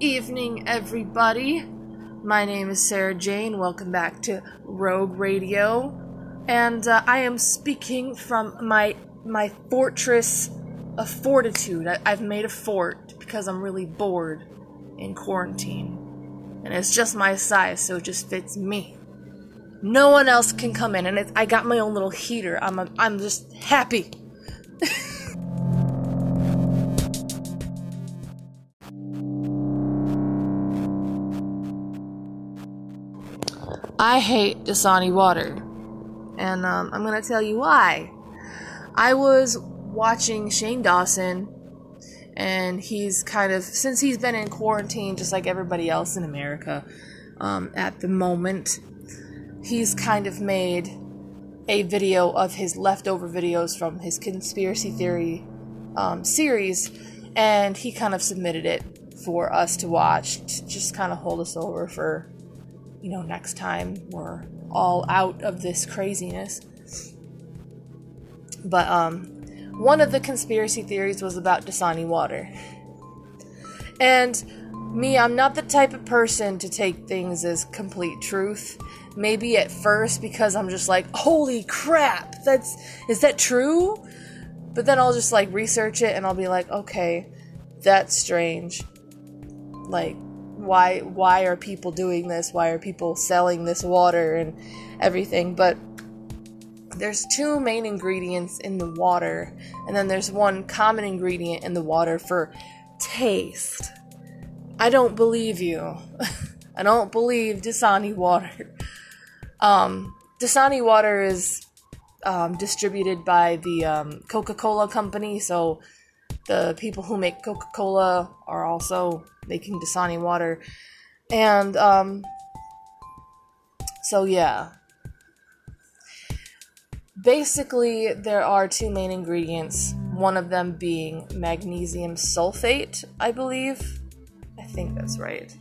evening, everybody. My name is Sarah Jane. Welcome back to Rogue Radio, and uh, I am speaking from my my fortress of fortitude. I, I've made a fort because I'm really bored in quarantine, and it's just my size, so it just fits me. No one else can come in, and I got my own little heater. I'm a, I'm just happy. I hate Dasani water. And um, I'm going to tell you why. I was watching Shane Dawson, and he's kind of, since he's been in quarantine, just like everybody else in America um, at the moment, he's kind of made a video of his leftover videos from his conspiracy theory um, series, and he kind of submitted it for us to watch to just kind of hold us over for you know, next time we're all out of this craziness. But um, one of the conspiracy theories was about Dasani water. And me, I'm not the type of person to take things as complete truth. Maybe at first because I'm just like, holy crap, that's is that true? But then I'll just like research it and I'll be like, okay, that's strange. Like why why are people doing this? Why are people selling this water and everything? But there's two main ingredients in the water, and then there's one common ingredient in the water for taste. I don't believe you. I don't believe Dasani water. Um, Dasani water is um, distributed by the um, Coca Cola company, so the people who make Coca Cola are also making Dasani water. And, um, so yeah. Basically, there are two main ingredients, one of them being magnesium sulfate, I believe. I think that's right.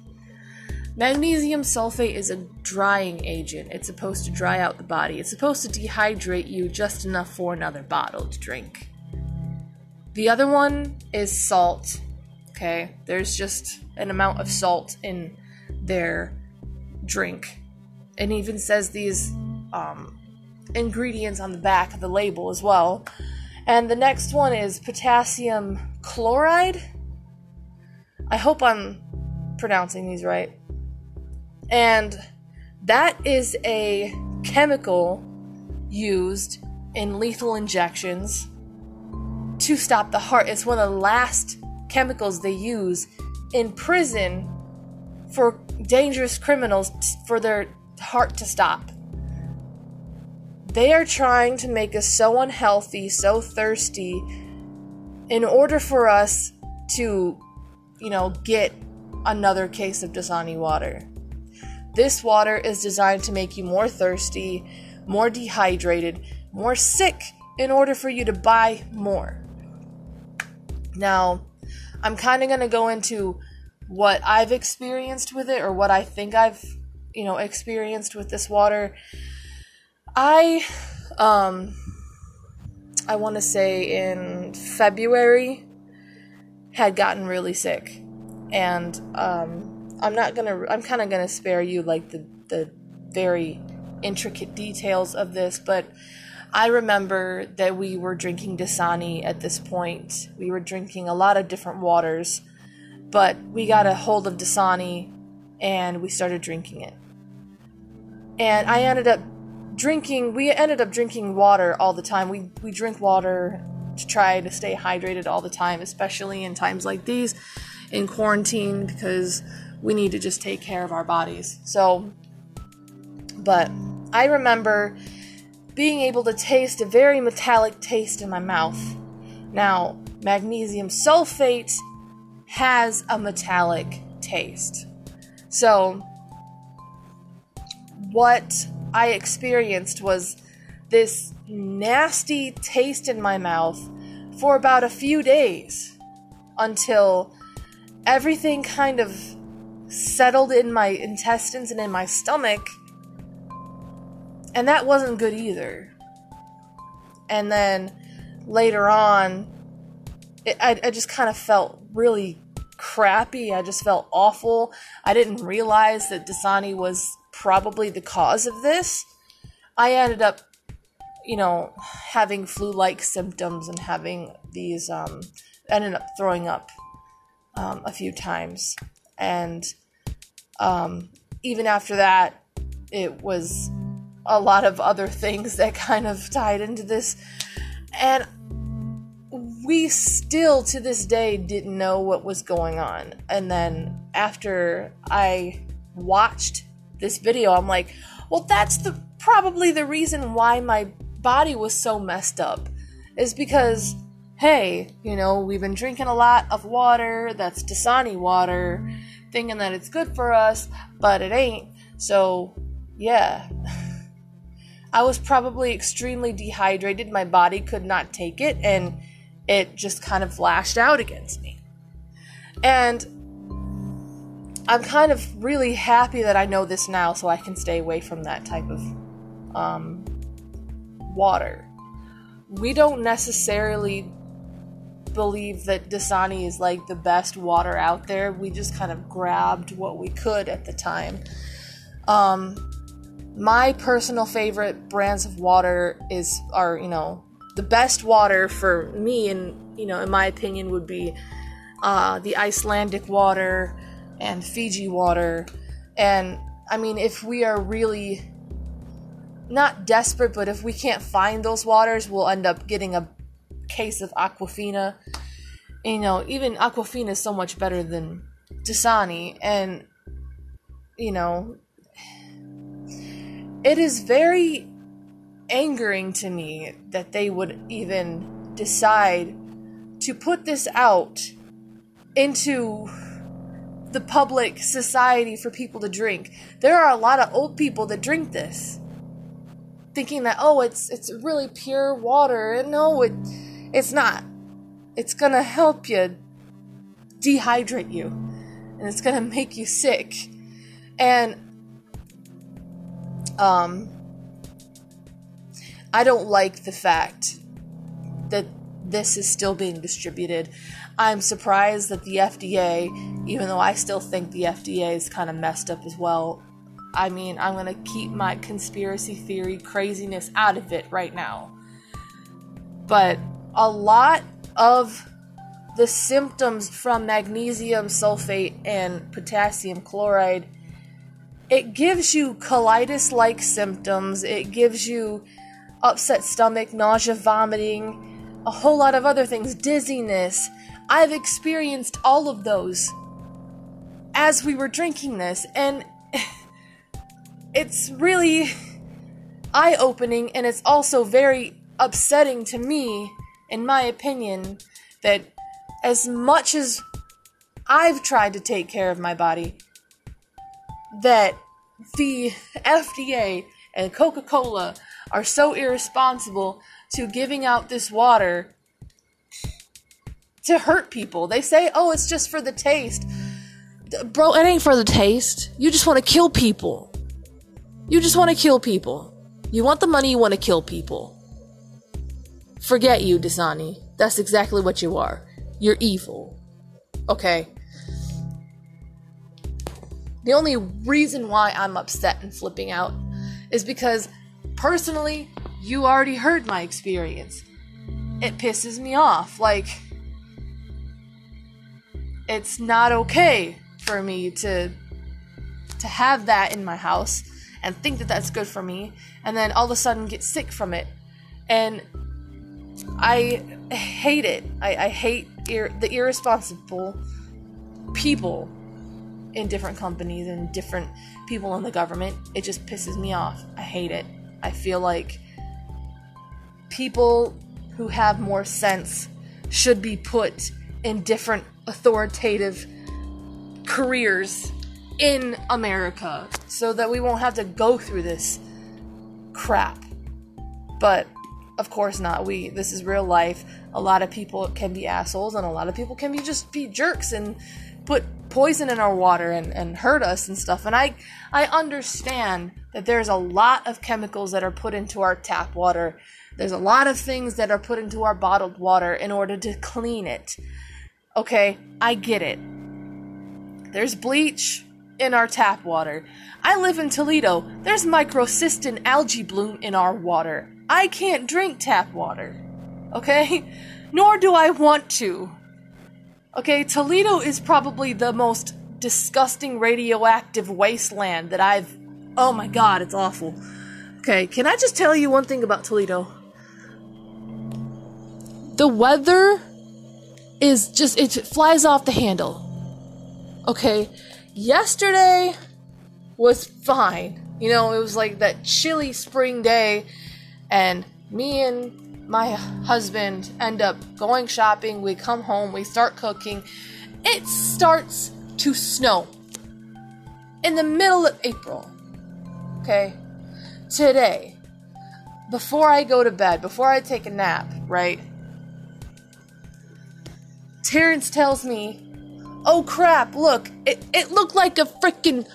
Magnesium sulfate is a drying agent. It's supposed to dry out the body. It's supposed to dehydrate you just enough for another bottle to drink. The other one is salt. Okay, there's just an amount of salt in their drink. And even says these um, ingredients on the back of the label as well. And the next one is potassium chloride. I hope I'm pronouncing these right. And that is a chemical used in lethal injections to stop the heart. It's one of the last chemicals they use in prison for dangerous criminals for their heart to stop. They are trying to make us so unhealthy, so thirsty, in order for us to, you know, get another case of Dasani water. This water is designed to make you more thirsty, more dehydrated, more sick in order for you to buy more. Now, I'm kind of going to go into what I've experienced with it or what I think I've, you know, experienced with this water. I um I want to say in February had gotten really sick. And um I'm not going to I'm kind of going to spare you like the the very intricate details of this, but I remember that we were drinking Dasani at this point. We were drinking a lot of different waters, but we got a hold of Dasani and we started drinking it. And I ended up drinking, we ended up drinking water all the time. We, we drink water to try to stay hydrated all the time, especially in times like these in quarantine because we need to just take care of our bodies. So, but I remember being able to taste a very metallic taste in my mouth. Now, magnesium sulfate has a metallic taste. So, what I experienced was this nasty taste in my mouth for about a few days until everything kind of settled in my intestines and in my stomach and that wasn't good either. And then later on, it, I, I just kind of felt really crappy. I just felt awful. I didn't realize that Dasani was probably the cause of this. I ended up, you know, having flu like symptoms and having these, um, ended up throwing up um, a few times. And um, even after that, it was a lot of other things that kind of tied into this. And we still to this day didn't know what was going on. And then after I watched this video, I'm like, well, that's the probably the reason why my body was so messed up is because hey, you know, we've been drinking a lot of water that's Dasani water, thinking that it's good for us, but it ain't. So, yeah. I was probably extremely dehydrated. My body could not take it, and it just kind of lashed out against me. And I'm kind of really happy that I know this now so I can stay away from that type of um, water. We don't necessarily believe that Dasani is like the best water out there. We just kind of grabbed what we could at the time. Um, my personal favorite brands of water is are you know the best water for me and you know in my opinion would be uh, the Icelandic water and Fiji water. And I mean if we are really not desperate but if we can't find those waters we'll end up getting a case of Aquafina. You know even Aquafina is so much better than Dasani. And you know it is very angering to me that they would even decide to put this out into the public society for people to drink. There are a lot of old people that drink this thinking that oh it's it's really pure water and no it it's not. It's to help you dehydrate you and it's to make you sick. And um, I don't like the fact that this is still being distributed. I'm surprised that the FDA, even though I still think the FDA is kind of messed up as well, I mean, I'm going to keep my conspiracy theory craziness out of it right now. But a lot of the symptoms from magnesium sulfate and potassium chloride it gives you colitis like symptoms, it gives you upset stomach, nausea, vomiting, a whole lot of other things, dizziness. I've experienced all of those as we were drinking this, and it's really eye opening and it's also very upsetting to me, in my opinion, that as much as I've tried to take care of my body, that the FDA and Coca Cola are so irresponsible to giving out this water to hurt people. They say, oh, it's just for the taste. Bro, it ain't for the taste. You just want to kill people. You just want to kill people. You want the money, you want to kill people. Forget you, Dasani. That's exactly what you are. You're evil. Okay? The only reason why I'm upset and flipping out is because personally, you already heard my experience. It pisses me off. Like, it's not okay for me to to have that in my house and think that that's good for me and then all of a sudden get sick from it and i hate it i, I hate ir- the irresponsible people in different companies and different people in the government. It just pisses me off. I hate it. I feel like people who have more sense should be put in different authoritative careers in America so that we won't have to go through this crap. But of course not. We this is real life. A lot of people can be assholes and a lot of people can be just be jerks and put poison in our water and, and hurt us and stuff. And I I understand that there's a lot of chemicals that are put into our tap water. There's a lot of things that are put into our bottled water in order to clean it. Okay, I get it. There's bleach in our tap water. I live in Toledo. There's microcystin algae bloom in our water. I can't drink tap water. Okay? Nor do I want to. Okay, Toledo is probably the most disgusting radioactive wasteland that I've. Oh my god, it's awful. Okay, can I just tell you one thing about Toledo? The weather is just. It flies off the handle. Okay, yesterday was fine. You know, it was like that chilly spring day, and me and my husband end up going shopping. We come home, we start cooking. It starts to snow in the middle of April. Okay, today, before I go to bed, before I take a nap, right? Terrence tells me, Oh crap, look, it, it looked like a freaking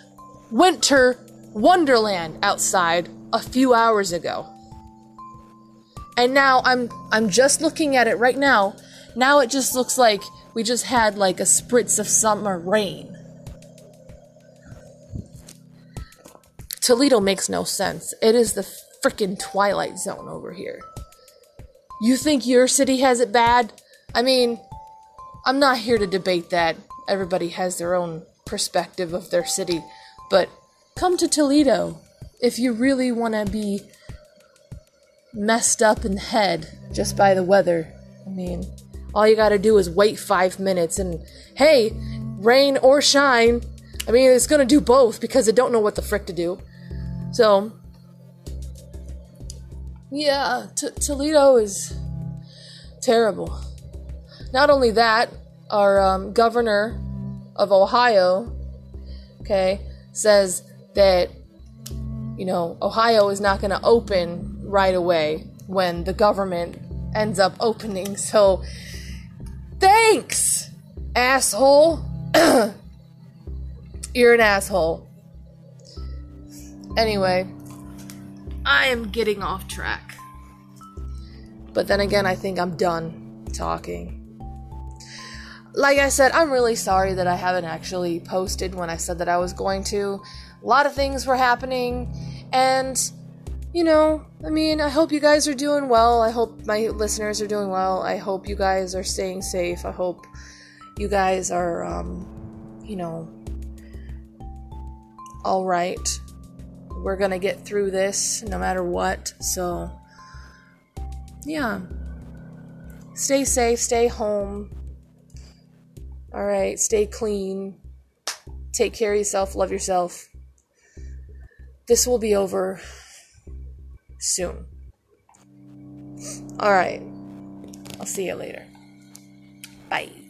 winter wonderland outside a few hours ago. And now I'm I'm just looking at it right now. Now it just looks like we just had like a spritz of summer rain. Toledo makes no sense. It is the freaking twilight zone over here. You think your city has it bad? I mean, I'm not here to debate that. Everybody has their own perspective of their city, but come to Toledo if you really want to be messed up in the head just by the weather. I mean, all you gotta do is wait five minutes and hey, rain or shine. I mean, it's gonna do both because I don't know what the frick to do. So, yeah, T- Toledo is terrible. Not only that, our um, governor of Ohio, okay, says that, you know, Ohio is not to open right away when the government ends up opening. So, thanks, asshole. You're an asshole. Anyway, I am getting off track. But then again, I think I'm done talking. Like I said, I'm really sorry that I haven't actually posted when I said that I was going to. A lot of things were happening, and you know, I mean, I hope you guys are doing well. I hope my listeners are doing well. I hope you guys are staying safe. I hope you guys are, um, you know, all right. We're gonna get through this no matter what. So, yeah. Stay safe, stay home. All right, stay clean. Take care of yourself, love yourself. This will be over soon. All right. I'll see you later. Bye.